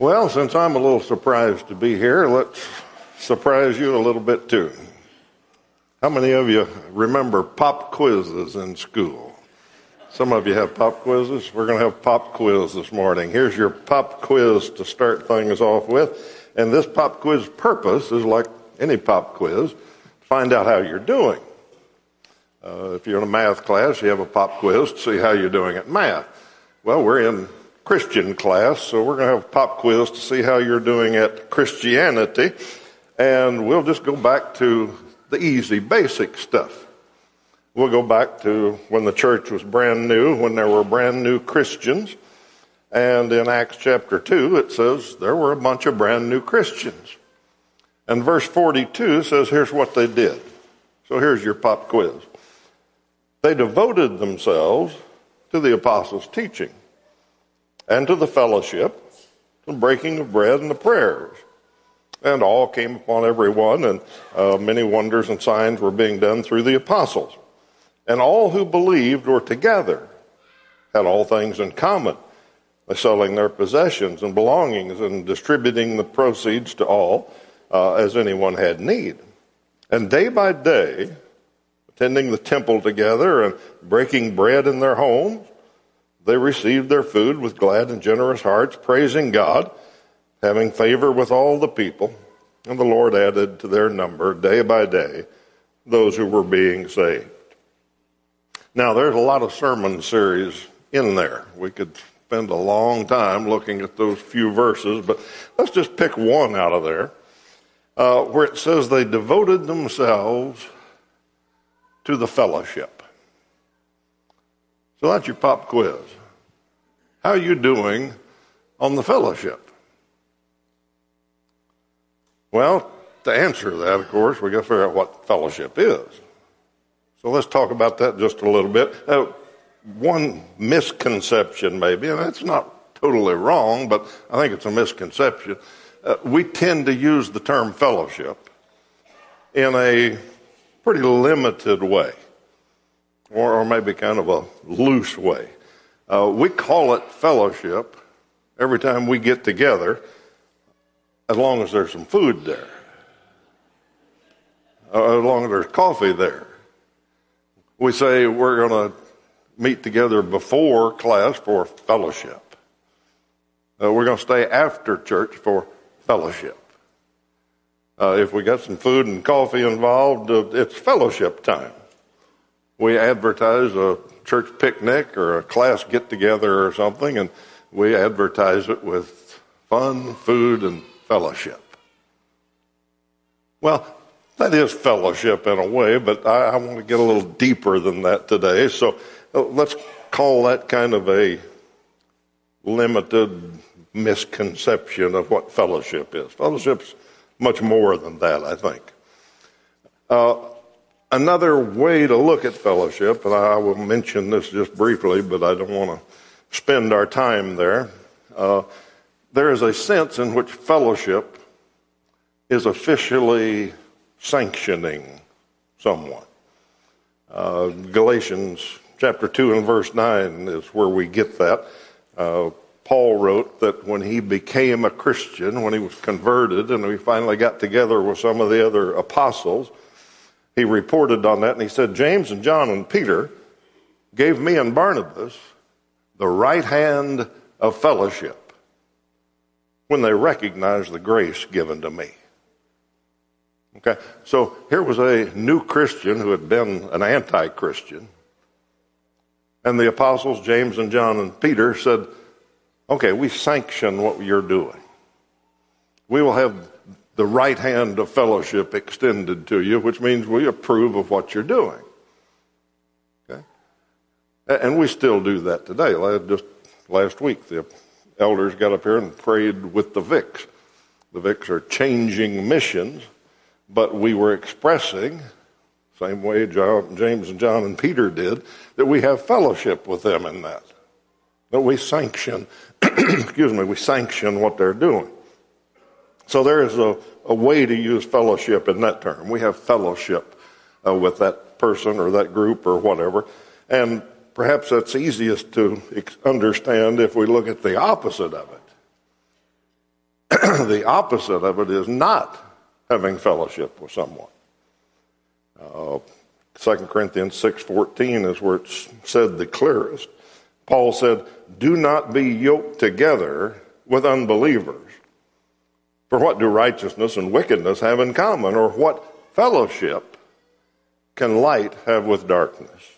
Well, since I'm a little surprised to be here, let's surprise you a little bit too. How many of you remember pop quizzes in school? Some of you have pop quizzes. We're going to have pop quiz this morning. Here's your pop quiz to start things off with. And this pop quiz purpose is like any pop quiz, find out how you're doing. Uh, if you're in a math class, you have a pop quiz to see how you're doing at math. Well, we're in Christian class, so we're going to have a pop quiz to see how you're doing at Christianity. And we'll just go back to the easy, basic stuff. We'll go back to when the church was brand new, when there were brand new Christians. And in Acts chapter 2, it says there were a bunch of brand new Christians. And verse 42 says, here's what they did. So here's your pop quiz. They devoted themselves to the apostles' teaching and to the fellowship, the breaking of bread, and the prayers. And all came upon everyone, and uh, many wonders and signs were being done through the apostles. And all who believed were together, had all things in common, by selling their possessions and belongings and distributing the proceeds to all uh, as anyone had need. And day by day, attending the temple together and breaking bread in their homes, they received their food with glad and generous hearts, praising God, having favor with all the people. And the Lord added to their number day by day those who were being saved. Now, there's a lot of sermon series in there. We could spend a long time looking at those few verses, but let's just pick one out of there uh, where it says they devoted themselves to the fellowship. So that's your pop quiz. How are you doing on the fellowship? Well, to answer that, of course, we got to figure out what fellowship is. So let's talk about that just a little bit. Uh, one misconception, maybe, and that's not totally wrong, but I think it's a misconception. Uh, we tend to use the term fellowship in a pretty limited way or, or maybe kind of a loose way. Uh, we call it fellowship every time we get together, as long as there's some food there, uh, as long as there's coffee there. We say we're going to meet together before class for fellowship. Uh, we're going to stay after church for fellowship. Uh, if we got some food and coffee involved, uh, it's fellowship time we advertise a church picnic or a class get together or something, and we advertise it with fun, food, and fellowship. Well, that is fellowship in a way, but I, I want to get a little deeper than that today. So uh, let's call that kind of a limited misconception of what fellowship is. Fellowship's much more than that, I think. Uh, Another way to look at fellowship, and I will mention this just briefly, but I don't want to spend our time there. Uh, there is a sense in which fellowship is officially sanctioning someone. Uh, Galatians chapter 2 and verse 9 is where we get that. Uh, Paul wrote that when he became a Christian, when he was converted, and we finally got together with some of the other apostles, he reported on that and he said, James and John and Peter gave me and Barnabas the right hand of fellowship when they recognized the grace given to me. Okay, so here was a new Christian who had been an anti Christian. And the apostles, James and John and Peter, said, Okay, we sanction what you're doing. We will have the right hand of fellowship extended to you, which means we approve of what you're doing. Okay? And we still do that today. Just last week, the elders got up here and prayed with the Vics. The Vics are changing missions, but we were expressing, same way John, James and John and Peter did, that we have fellowship with them in that. That we sanction, excuse me, we sanction what they're doing. So there is a, a way to use fellowship in that term. We have fellowship uh, with that person or that group or whatever. And perhaps that's easiest to understand if we look at the opposite of it. the opposite of it is not having fellowship with someone. Uh, 2 Corinthians 6.14 is where it's said the clearest. Paul said, do not be yoked together with unbelievers. For what do righteousness and wickedness have in common? Or what fellowship can light have with darkness?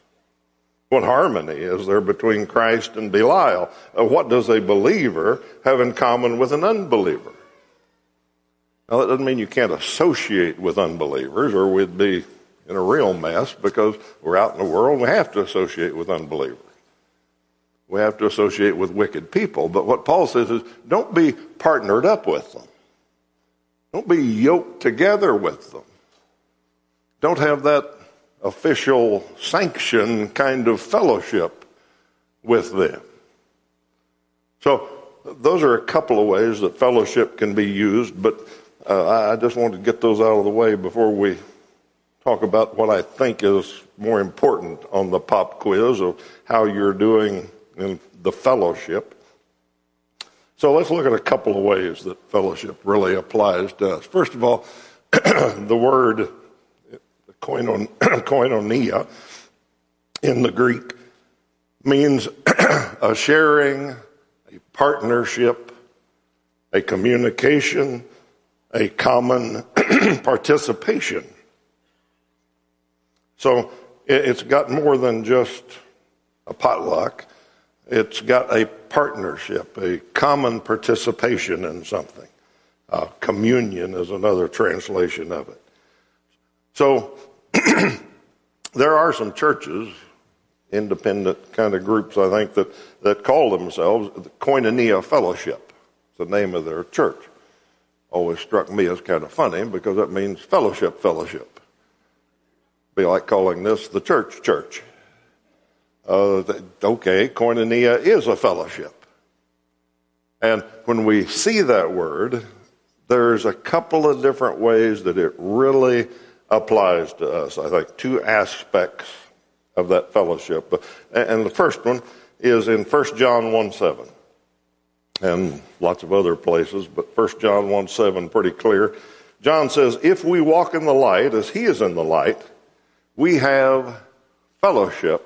What harmony is there between Christ and Belial? Uh, what does a believer have in common with an unbeliever? Now, that doesn't mean you can't associate with unbelievers or we'd be in a real mess because we're out in the world we have to associate with unbelievers. We have to associate with wicked people. But what Paul says is don't be partnered up with them. Don't be yoked together with them. Don't have that official sanction kind of fellowship with them. So, those are a couple of ways that fellowship can be used, but uh, I just wanted to get those out of the way before we talk about what I think is more important on the pop quiz of how you're doing in the fellowship. So let's look at a couple of ways that fellowship really applies to us. First of all, the word koinon, koinonia in the Greek means a sharing, a partnership, a communication, a common participation. So it's got more than just a potluck. It's got a partnership, a common participation in something. Uh, communion is another translation of it. So there are some churches, independent kind of groups, I think, that, that call themselves the Koinonia Fellowship. It's the name of their church. Always struck me as kind of funny because that means fellowship, fellowship. Be like calling this the church, church. Uh, okay, koinonia is a fellowship. And when we see that word, there's a couple of different ways that it really applies to us. I think two aspects of that fellowship. And the first one is in 1 John 1 7 and lots of other places, but 1 John 1 7, pretty clear. John says, If we walk in the light as he is in the light, we have fellowship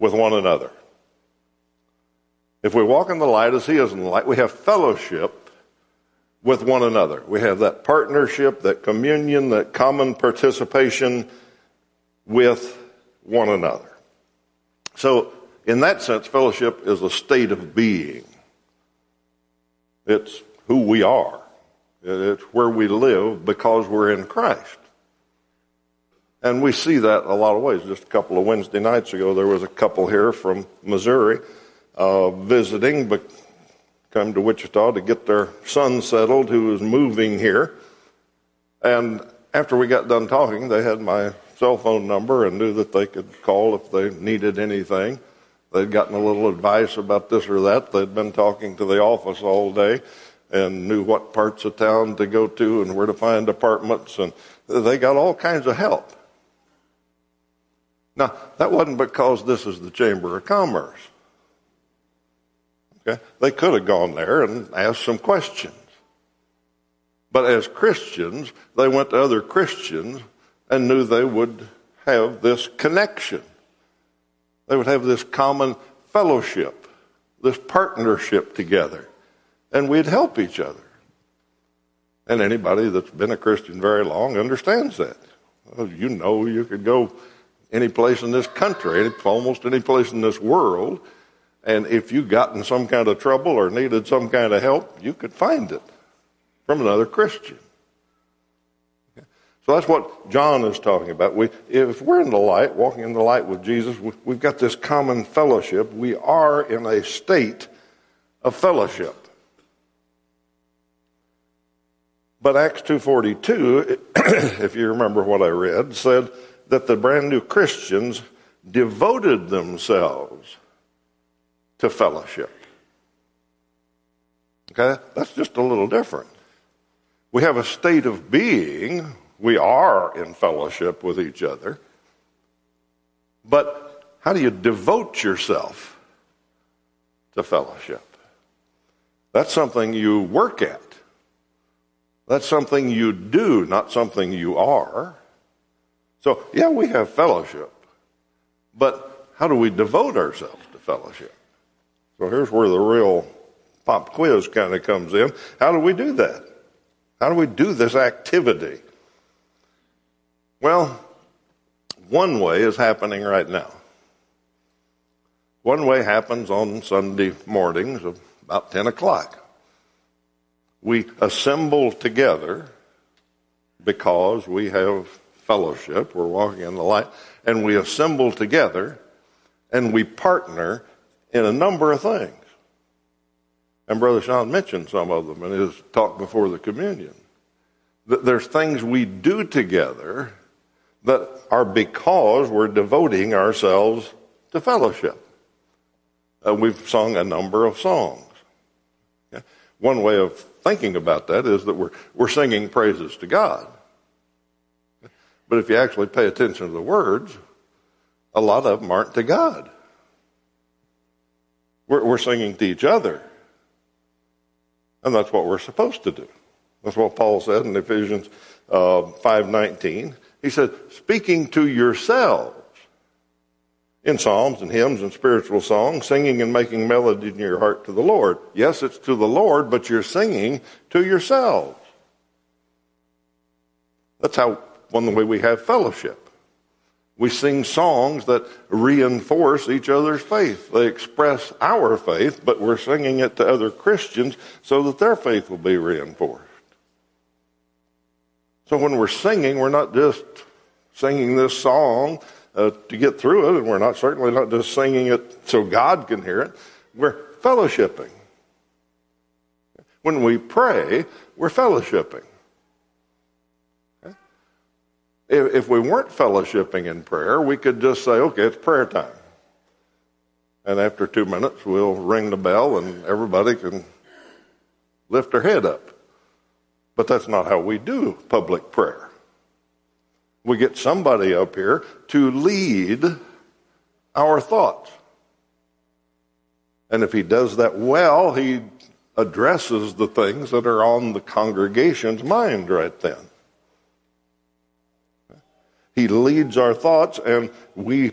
with one another. If we walk in the light as he is in the light, we have fellowship with one another. We have that partnership, that communion, that common participation with one another. So, in that sense, fellowship is a state of being. It's who we are. It's where we live because we're in Christ. And we see that a lot of ways. Just a couple of Wednesday nights ago, there was a couple here from Missouri uh, visiting, but come to Wichita to get their son settled who was moving here. And after we got done talking, they had my cell phone number and knew that they could call if they needed anything. They'd gotten a little advice about this or that. They'd been talking to the office all day and knew what parts of town to go to and where to find apartments. And they got all kinds of help. Now, that wasn't because this is the Chamber of Commerce. Okay? They could have gone there and asked some questions. But as Christians, they went to other Christians and knew they would have this connection. They would have this common fellowship, this partnership together, and we'd help each other. And anybody that's been a Christian very long understands that. Well, you know, you could go any place in this country, almost any place in this world, and if you got in some kind of trouble or needed some kind of help, you could find it from another Christian. So that's what John is talking about. We, if we're in the light, walking in the light with Jesus, we, we've got this common fellowship. We are in a state of fellowship. But Acts 2:42, if you remember what I read, said that the brand new Christians devoted themselves to fellowship. Okay? That's just a little different. We have a state of being, we are in fellowship with each other. But how do you devote yourself to fellowship? That's something you work at. That's something you do, not something you are. So, yeah, we have fellowship. But how do we devote ourselves to fellowship? So here's where the real pop quiz kind of comes in. How do we do that? How do we do this activity? Well, one way is happening right now. One way happens on Sunday mornings about 10 o'clock. We assemble together because we have fellowship, we're walking in the light, and we assemble together and we partner in a number of things. And Brother Sean mentioned some of them in his talk before the communion. That there's things we do together that are because we're devoting ourselves to fellowship. Uh, we've sung a number of songs. Okay? One way of thinking about that is that we're, we're singing praises to God. But if you actually pay attention to the words, a lot of them aren't to God. We're, we're singing to each other. And that's what we're supposed to do. That's what Paul said in Ephesians uh, 5.19. He said, speaking to yourselves in psalms and hymns and spiritual songs, singing and making melody in your heart to the Lord. Yes, it's to the Lord, but you're singing to yourselves. That's how one way we have fellowship. We sing songs that reinforce each other's faith. They express our faith, but we're singing it to other Christians so that their faith will be reinforced. So when we're singing, we're not just singing this song uh, to get through it, and we're not certainly not just singing it so God can hear it. We're fellowshipping. When we pray, we're fellowshipping. If, if we weren't fellowshipping in prayer, we could just say, okay, it's prayer time. And after two minutes, we'll ring the bell and everybody can lift their head up. But that's not how we do public prayer. We get somebody up here to lead our thoughts. And if he does that well, he addresses the things that are on the congregation's mind right then. He leads our thoughts, and we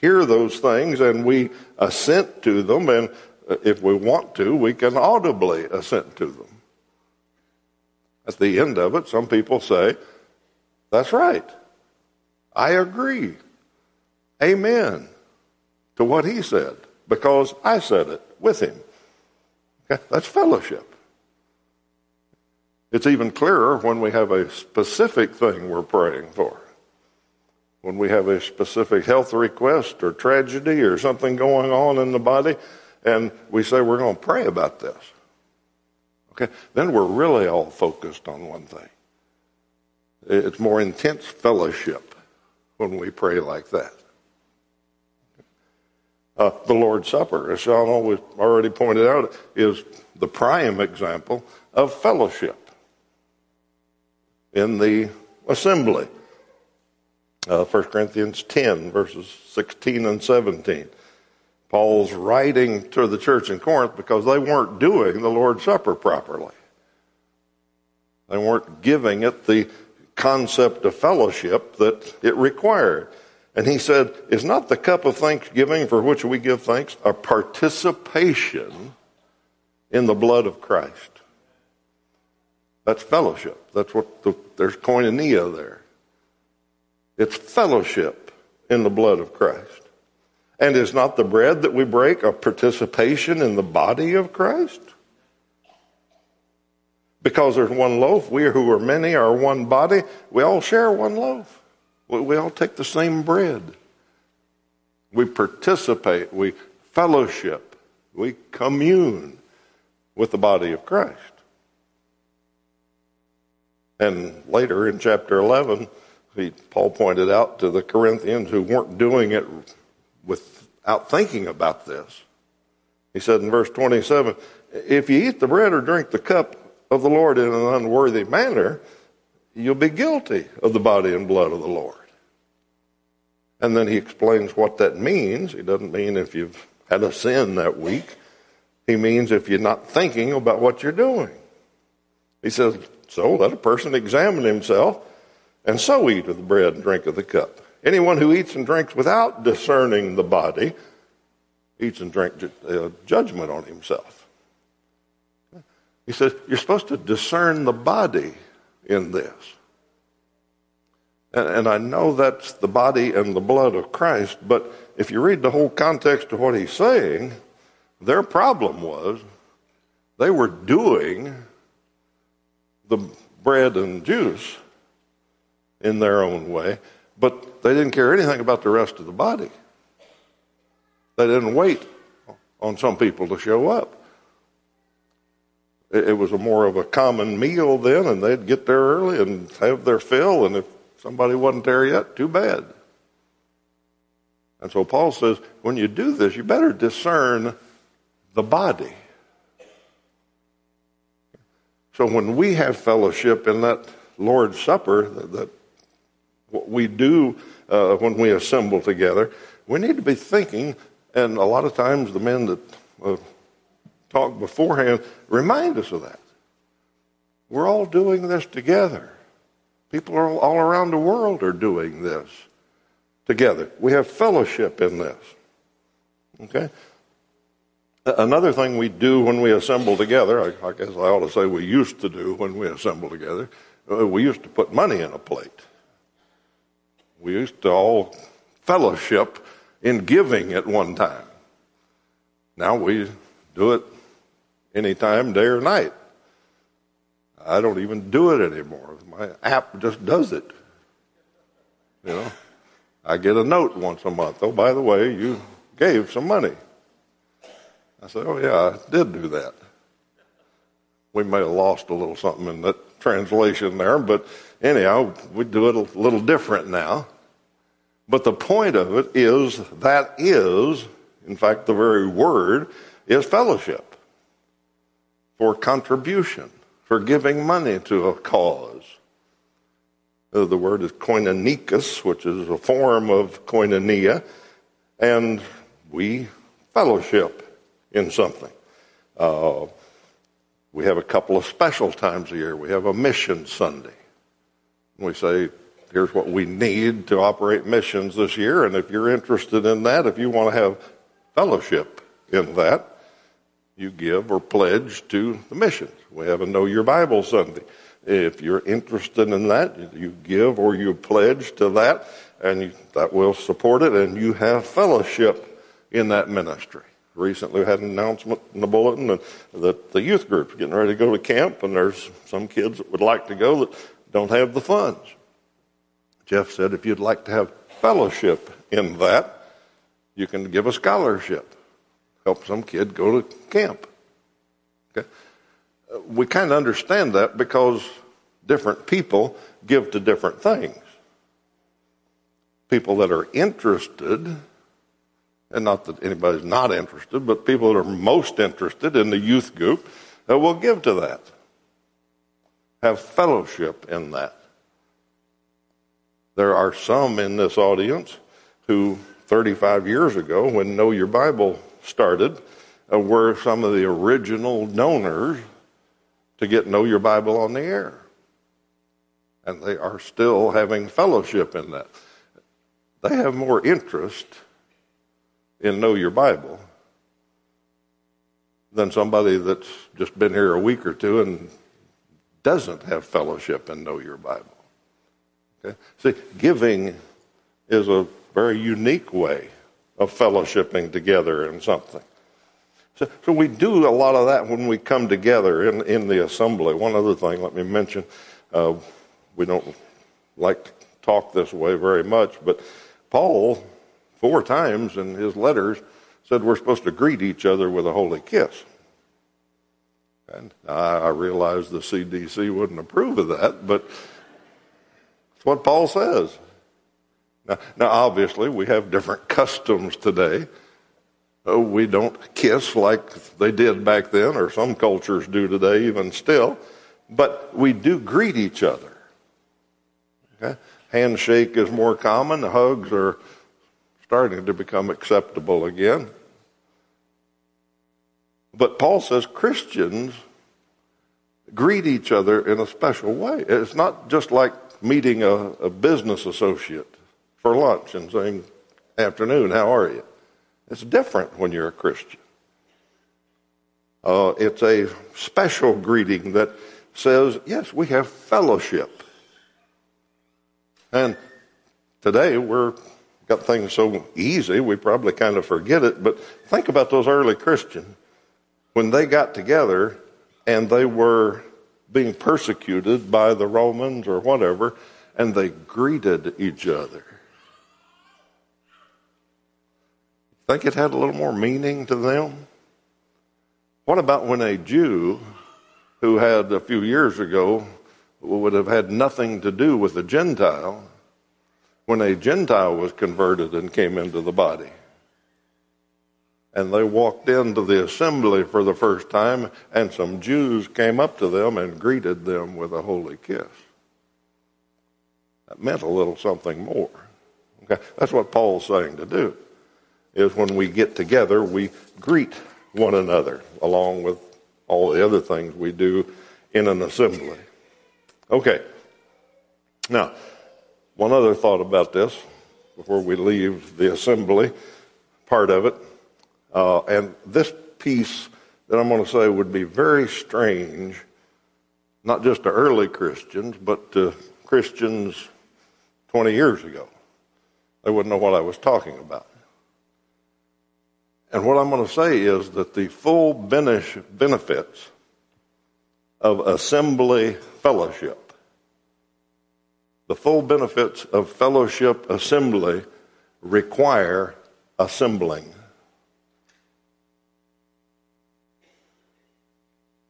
hear those things and we assent to them. And uh, if we want to, we can audibly assent to them. At the end of it, some people say, That's right. I agree. Amen to what he said because I said it with him. Okay? That's fellowship. It's even clearer when we have a specific thing we're praying for when we have a specific health request or tragedy or something going on in the body, and we say we're going to pray about this. Okay, then we're really all focused on one thing. It's more intense fellowship when we pray like that. Uh, the Lord's Supper, as Sean always already pointed out, is the prime example of fellowship in the assembly uh, 1 Corinthians 10, verses 16 and 17. Paul's writing to the church in Corinth because they weren't doing the Lord's Supper properly. They weren't giving it the concept of fellowship that it required. And he said, Is not the cup of thanksgiving for which we give thanks a participation in the blood of Christ? That's fellowship. That's what the, there's koinonia there. It's fellowship in the blood of Christ. And is not the bread that we break a participation in the body of Christ? Because there's one loaf, we who are many are one body, we all share one loaf. We all take the same bread. We participate, we fellowship, we commune with the body of Christ. And later in chapter 11, he, Paul pointed out to the Corinthians who weren't doing it without thinking about this. He said in verse 27 If you eat the bread or drink the cup of the Lord in an unworthy manner, you'll be guilty of the body and blood of the Lord. And then he explains what that means. He doesn't mean if you've had a sin that week, he means if you're not thinking about what you're doing. He says, So let a person examine himself, and so eat of the bread and drink of the cup. Anyone who eats and drinks without discerning the body eats and drinks uh, judgment on himself. He says, You're supposed to discern the body in this. And, and I know that's the body and the blood of Christ, but if you read the whole context of what he's saying, their problem was they were doing the bread and juice in their own way, but they didn't care anything about the rest of the body. They didn't wait on some people to show up. It, was a more of a common meal then, and they'd get there early and have their fill, and if somebody wasn't there yet, too bad. And so Paul says, when you do this, you better discern the body. So when we have fellowship in that Lord's Supper, that, what we do uh, when we assemble together, we need to be thinking, and a lot of times the men that uh, talk beforehand remind us of that. We're all doing this together. People are all around the world are doing this together. We have fellowship in this. Okay? Another thing we do when we assemble together, I, I, guess I ought to say we used to do when we assemble together, uh, we used to put money in a plate. We used to all fellowship in giving at one time. Now we do it anytime, day or night. I don't even do it anymore. My app just does it. You know, I get a note once a month. Oh, by the way, you gave some money. I said, Oh, yeah, I did do that. We may have lost a little something in that translation there, but anyhow, we do it a little different now. But the point of it is that is, in fact, the very word is fellowship for contribution, for giving money to a cause. Uh, the word is koinonikos, which is a form of koinonia, and we fellowship in something. Uh, we have a couple of special times a year. We have a mission Sunday. We say, here's what we need to operate missions this year, and if you're interested in that, if you want to have fellowship in that, you give or pledge to the missions. We have a Know Your Bible Sunday. If you're interested in that, you give or you pledge to that, and you, that will support it, and you have fellowship in that ministry recently we had an announcement in the bulletin uh, that the youth group's getting ready to go to camp, and there's some kids that would like to go that don't have the funds. Jeff said if you'd like to have fellowship in that, you can give a scholarship, help some kid go to camp. Okay? We kind of understand that because different people give to different things. People that are interested and not that anybody's not interested, but people that are most interested in the youth group uh, will give to that. Have fellowship in that. There are some in this audience who, 35 years ago, when Know Your Bible started, uh, were some of the original donors to get Know Your Bible on the air. And they are still having fellowship in that. They have more interest in Know Your Bible than somebody that's just been here a week or two and doesn't have fellowship and Know Your Bible. Okay? See, giving is a very unique way of fellowshipping together in something. So, so we do a lot of that when we come together in, in the assembly. One other thing, let me mention, uh, we don't like to talk this way very much, but Paul four times in his letters said we're supposed to greet each other with a holy kiss. And I realize the CDC wouldn't approve of that, but it's what Paul says. Now, now obviously, we have different customs today. Oh, we don't kiss like they did back then, or some cultures do today, even still, but we do greet each other. Okay? Handshake is more common, hugs are starting to become acceptable again. But Paul says Christians greet each other in a special way. It's not just like meeting a, a business associate for lunch and saying, Afternoon, how are you? It's different when you're a Christian. Uh, it's a special greeting that says, Yes, we have fellowship. And today we're got things so easy, we probably kind of forget it. But think about those early Christians when they got together and they were being persecuted by the Romans or whatever, and they greeted each other. Think it had a little more meaning to them? What about when a Jew who had a few years ago would have had nothing to do with a Gentile, when a Gentile was converted and came into the body? And they walked into the assembly for the first time, and some Jews came up to them and greeted them with a holy kiss. That meant a little something more. Okay? That's what Paul's saying to do. Is when we get together, we greet one another, along with all the other things we do in an assembly. Okay. Now, one other thought about this before we leave the assembly part of it. Uh, and this piece that I'm going to say would be very strange, not just to early Christians, but to Christians 20 years ago. They wouldn't know what I was talking about. And what I'm going to say is that the full benefits of assembly fellowship, the full benefits of fellowship assembly require assembling.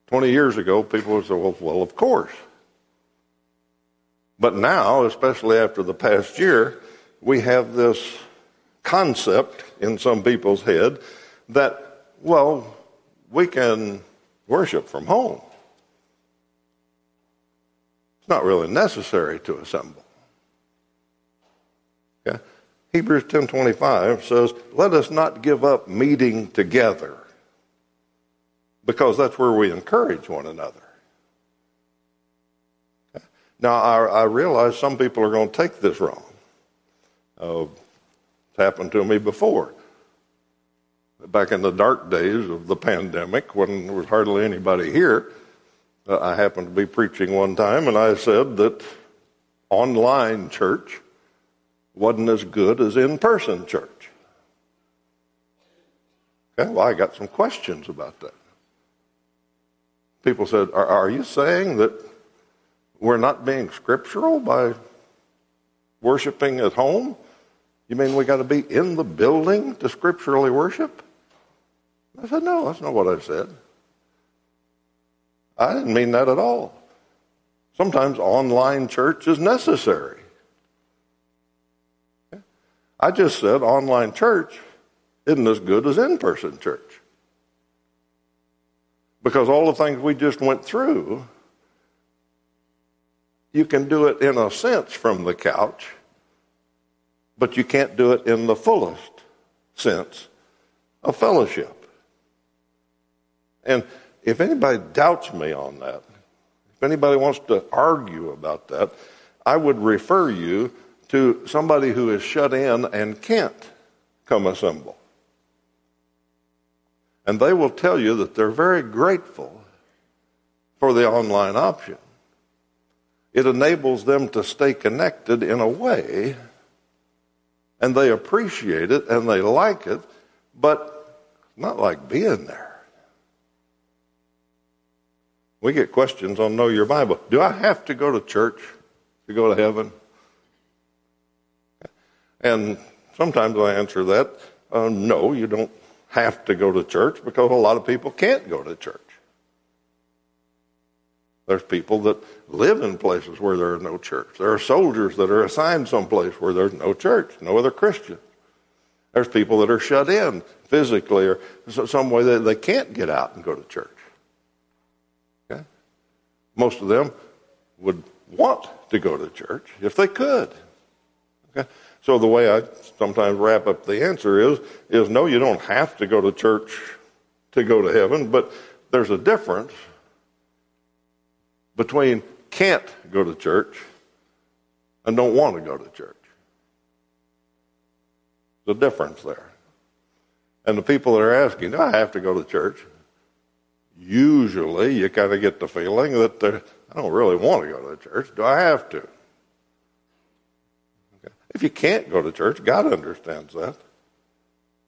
20 years ago, people would say, well, well, of course. But now, especially after the past year, we have this concept in some people's head that, well, we can worship from home. It's not really necessary to assemble. Okay? Hebrews 10:25 says, "Let us not give up meeting together." Because that's where we encourage one another. Now, I, I, realize some people are going to take this wrong. Uh, it's happened to me before. Back in the dark days of the pandemic, when there was hardly anybody here, uh, I happened to be preaching one time, and I said that online church wasn't as good as in person church. Okay, well, I got some questions about that people said, are, are you saying that we're not being scriptural by worshiping at home? You mean we got to be in the building to scripturally worship? I said, No, that's not what I said. I didn't mean that at all. Sometimes online church is necessary. I just said online church isn't as good as in person church. Because all the things we just went through, you can do it in a sense from the couch, but you can't do it in the fullest sense of fellowship. And if anybody doubts me on that, if anybody wants to argue about that, I would refer you to somebody who is shut in and can't come assemble. And they will tell you that they're very grateful for the online option. It enables them to stay connected in a way, and they appreciate it and they like it, but not like being there. We get questions on Know Your Bible. Do I have to go to church to go to heaven? And sometimes I answer that uh, no, you don't have to go to church because a lot of people can't go to church. There's people that live in places where there is no church. There are soldiers that are assigned someplace where there's no church, no other Christian. There's people that are shut in physically or some way that they can't get out and go to church. Okay? Most of them would want to go to church if they could. So the way I sometimes wrap up the answer is, is no, you don't have to go to church to go to heaven, but there's a difference between can't go to church and don't want to go to church. The difference there. And the people that are asking, do I have to go to church? Usually you kind of get the feeling that I don't really want to go to church. Do I have to? If you can't go to church, God understands that.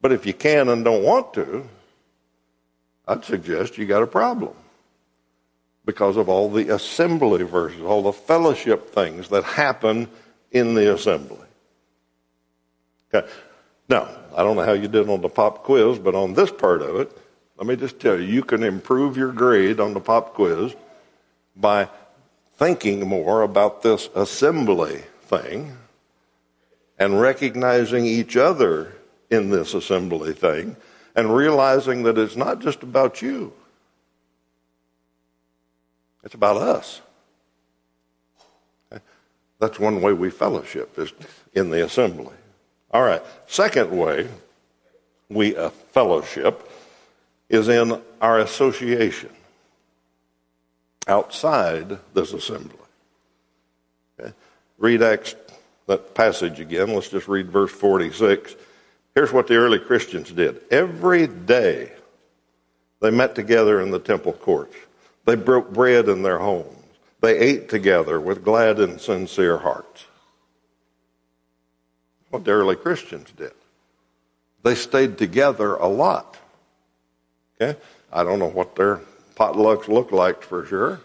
But if you can and don't want to, I'd suggest you got a problem because of all the assembly verses, all the fellowship things that happen in the assembly. Okay. Now, I don't know how you did on the pop quiz, but on this part of it, let me just tell you, you can improve your grade on the pop quiz by thinking more about this assembly thing and recognizing each other in this assembly thing and realizing that it's not just about you. It's about us. That's one way we fellowship is in the assembly. All right. Second way we uh, fellowship is in our association outside this assembly. Okay. Read Acts, that passage again. Let's just read verse 46. Here's what the early Christians did. Every day they met together in the temple courts. They broke bread in their homes. They ate together with glad and sincere hearts. What the early Christians did. They stayed together a lot. Okay? I don't know what their potlucks looked like for sure.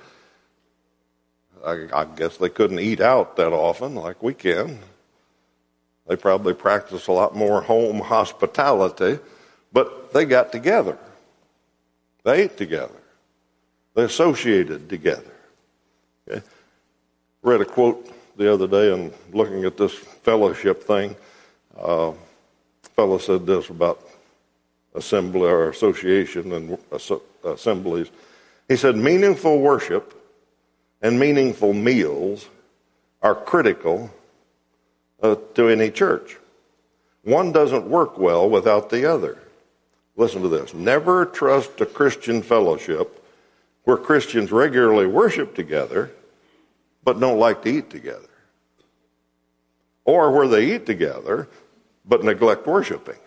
I, I guess they couldn't eat out that often like we can. They probably practiced a lot more home hospitality, but they got together. They ate together. They associated together. Okay? Read a quote the other day and looking at this fellowship thing. Uh, fellow said this about assembly or association and assemblies. He said, meaningful worship and meaningful meals are critical uh, to any church. One doesn't work well without the other. Listen to this. Never trust a Christian fellowship where Christians regularly worship together but don't like to eat together. Or where they eat together but neglect worshiping.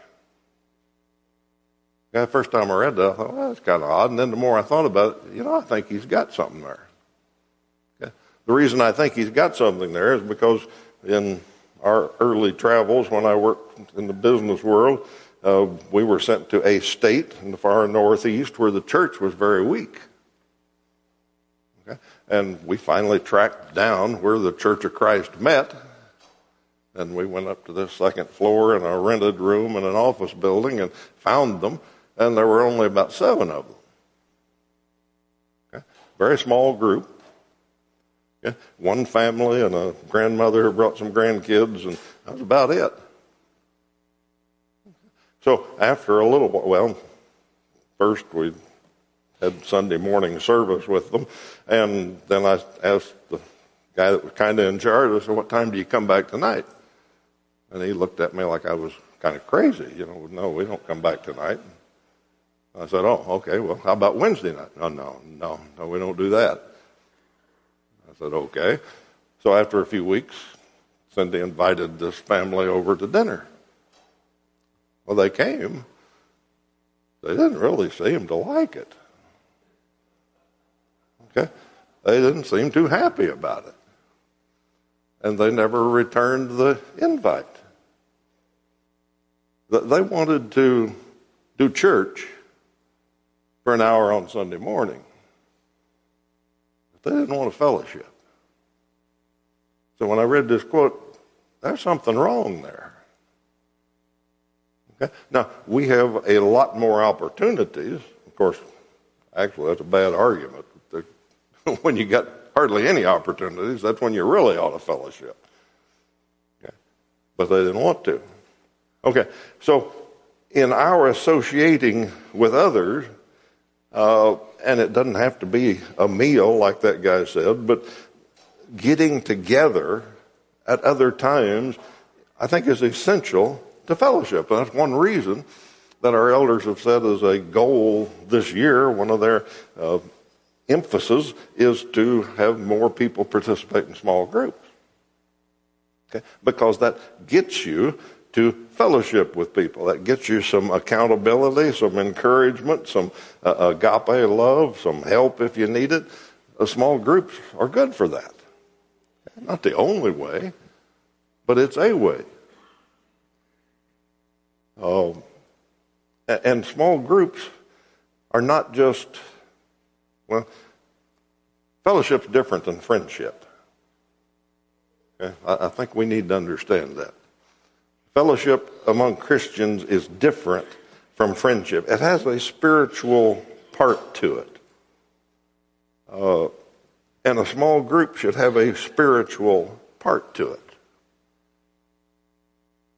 The first time I read that, I thought, well, that's kind of odd. And then the more I thought about it, you know, I think he's got something there. The reason I think he's got something there is because in our early travels, when I worked in the business world, uh, we were sent to a state in the far northeast where the church was very weak. Okay? And we finally tracked down where the Church of Christ met. And we went up to the second floor in a rented room in an office building and found them and there were only about seven of them. Okay? Very small group. Okay? One family and a grandmother who brought some grandkids, and that was about it. So after a little while, well, first we had Sunday morning service with them, and then I asked the guy that was kind of in charge, I said, What time do you come back tonight? And he looked at me like I was kind of crazy. You know, no, we don't come back tonight. I said, Oh, okay, well, how about Wednesday night? Oh, no, no, no, we don't do that. Said, Okay. So after a few weeks, Cindy invited this family over to dinner. Well, they came. They didn't really seem to like it. Okay? They didn't seem too happy about it. And they never returned the invite. They wanted to do church for an hour on Sunday morning. They didn't want a fellowship. So when I read this quote, there's something wrong there. Okay? Now, we have a lot more opportunities. Of course, actually, that's a bad argument. when you got hardly any opportunities, that's when you're really out of fellowship. Okay? But they didn't want to. Okay, so in our associating with others, uh, and it doesn't have to be a meal like that guy said, but getting together at other times, I think is essential to fellowship. And that's one reason that our elders have said as a goal this year, one of their uh, emphasis is to have more people participate in small groups. Okay? Because that gets you to fellowship with people. That gets you some accountability, some encouragement, some uh, agape love, some help if you need it. Small groups are good for that. Not the only way, but it's a way. Um, and small groups are not just, well, fellowship's different than friendship. Okay? I, I think we need to understand that. Fellowship among Christians is different from friendship. It has a spiritual part to it. Uh, and a small group should have a spiritual part to it.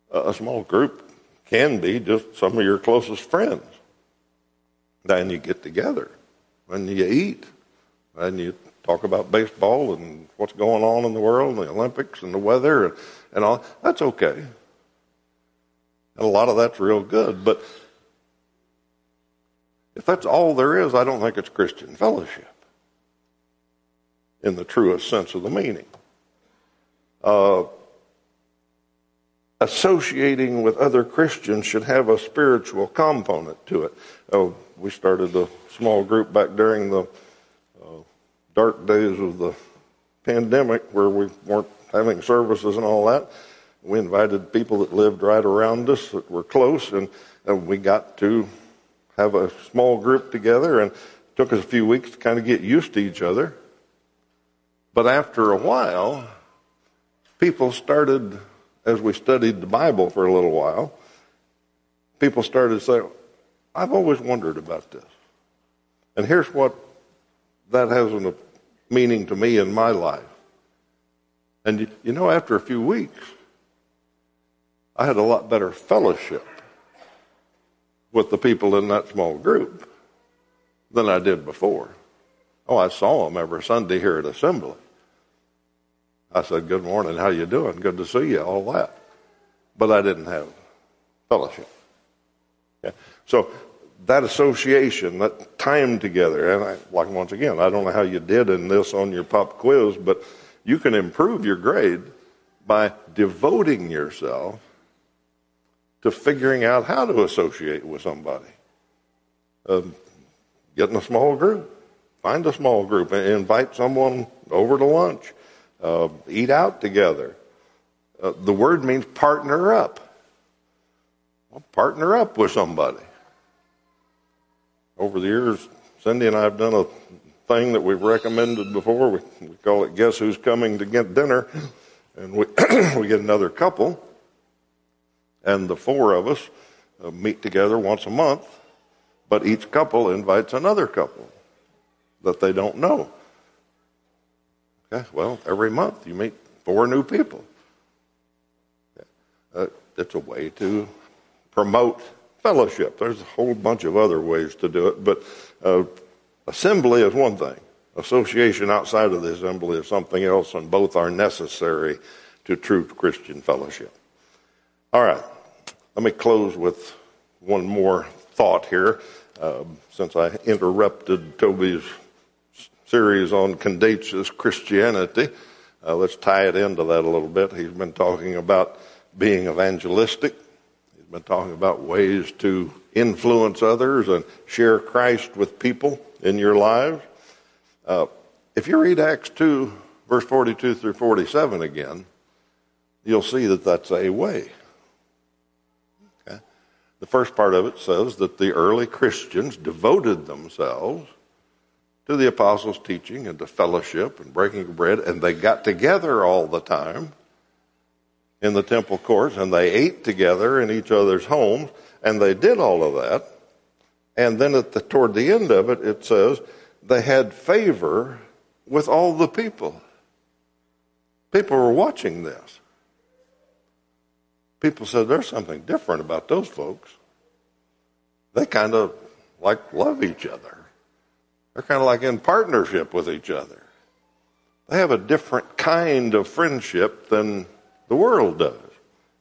A small group can be just some of your closest friends. Then you get together and you eat and you talk about baseball and what's going on in the world and the Olympics and the weather and all. That's okay. And a lot of that's real good. But if that's all there is, I don't think it's Christian fellowship in the truest sense of the meaning. Uh, associating with other Christians should have a spiritual component to it. Oh, we started a small group back during the uh, dark days of the pandemic where we weren't having services and all that. We invited people that lived right around us that were close, and, and we got to have a small group together, and it took us a few weeks to kind of get used to each other. But after a while, people started, as we studied the Bible for a little while, people started saying, I've always wondered about this. And here's what that has a meaning to me in my life. And you, you know, after a few weeks, I had a lot better fellowship with the people in that small group than I did before. Oh, I saw them every Sunday here at Assembly. I said, "Good morning. How you doing? Good to see you." All that, but I didn't have fellowship. Okay? So that association, that time together, and I, like once again, I don't know how you did in this on your pop quiz, but you can improve your grade by devoting yourself to figuring out how to associate with somebody. Um, get in a small group, find a small group, and invite someone over to lunch uh, eat out together. Uh, the word means partner up. Well, partner up with somebody. Over the years, Cindy and I have done a thing that we've recommended before. We, we call it Guess Who's Coming to Get Dinner. And we, we get another couple, and the four of us uh, meet together once a month, but each couple invites another couple that they don't know. Okay, well, every month you meet four new people. Uh, it's a way to promote fellowship. There's a whole bunch of other ways to do it, but uh, assembly is one thing. Association outside of the assembly is something else, and both are necessary to true Christian fellowship. All right, let me close with one more thought here, uh, since I interrupted Toby's series on contagious Christianity. Uh, let's tie it into that a little bit. He's been talking about being evangelistic. He's been talking about ways to influence others and share Christ with people in your lives. Uh, if you read Acts 2, verse 42 through 47 again, you'll see that that's a way. The first part of it says that the early Christians devoted themselves to the apostles' teaching and to fellowship and breaking of bread, and they got together all the time in the temple courts, and they ate together in each other's homes, and they did all of that. And then at the, toward the end of it, it says they had favor with all the people. People were watching this. People said there's something different about those folks. They kind of like love each other. They're kind of like in partnership with each other. They have a different kind of friendship than the world does.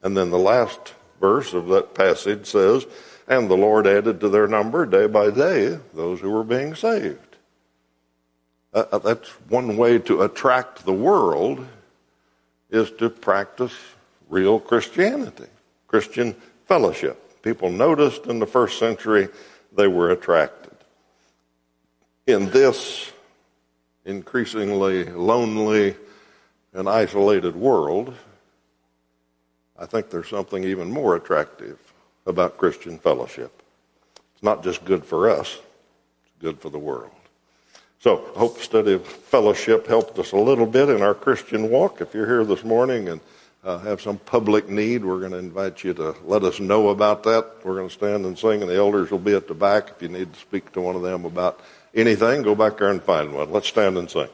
And then the last verse of that passage says, And the Lord added to their number day by day those who were being saved. Uh, uh, that's one way to attract the world is to practice real Christianity, Christian fellowship. People noticed in the first century they were attracted. In this increasingly lonely and isolated world, I think there's something even more attractive about Christian fellowship. It's not just good for us, it's good for the world. So, hope study of fellowship helped us a little bit in our Christian walk. If you're here this morning and uh, have some public need, we're going to invite you to let us know about that. We're going to stand and sing, and the elders will be at the back. If you need to speak to one of them about anything, go back there and find one. Let's stand and sing.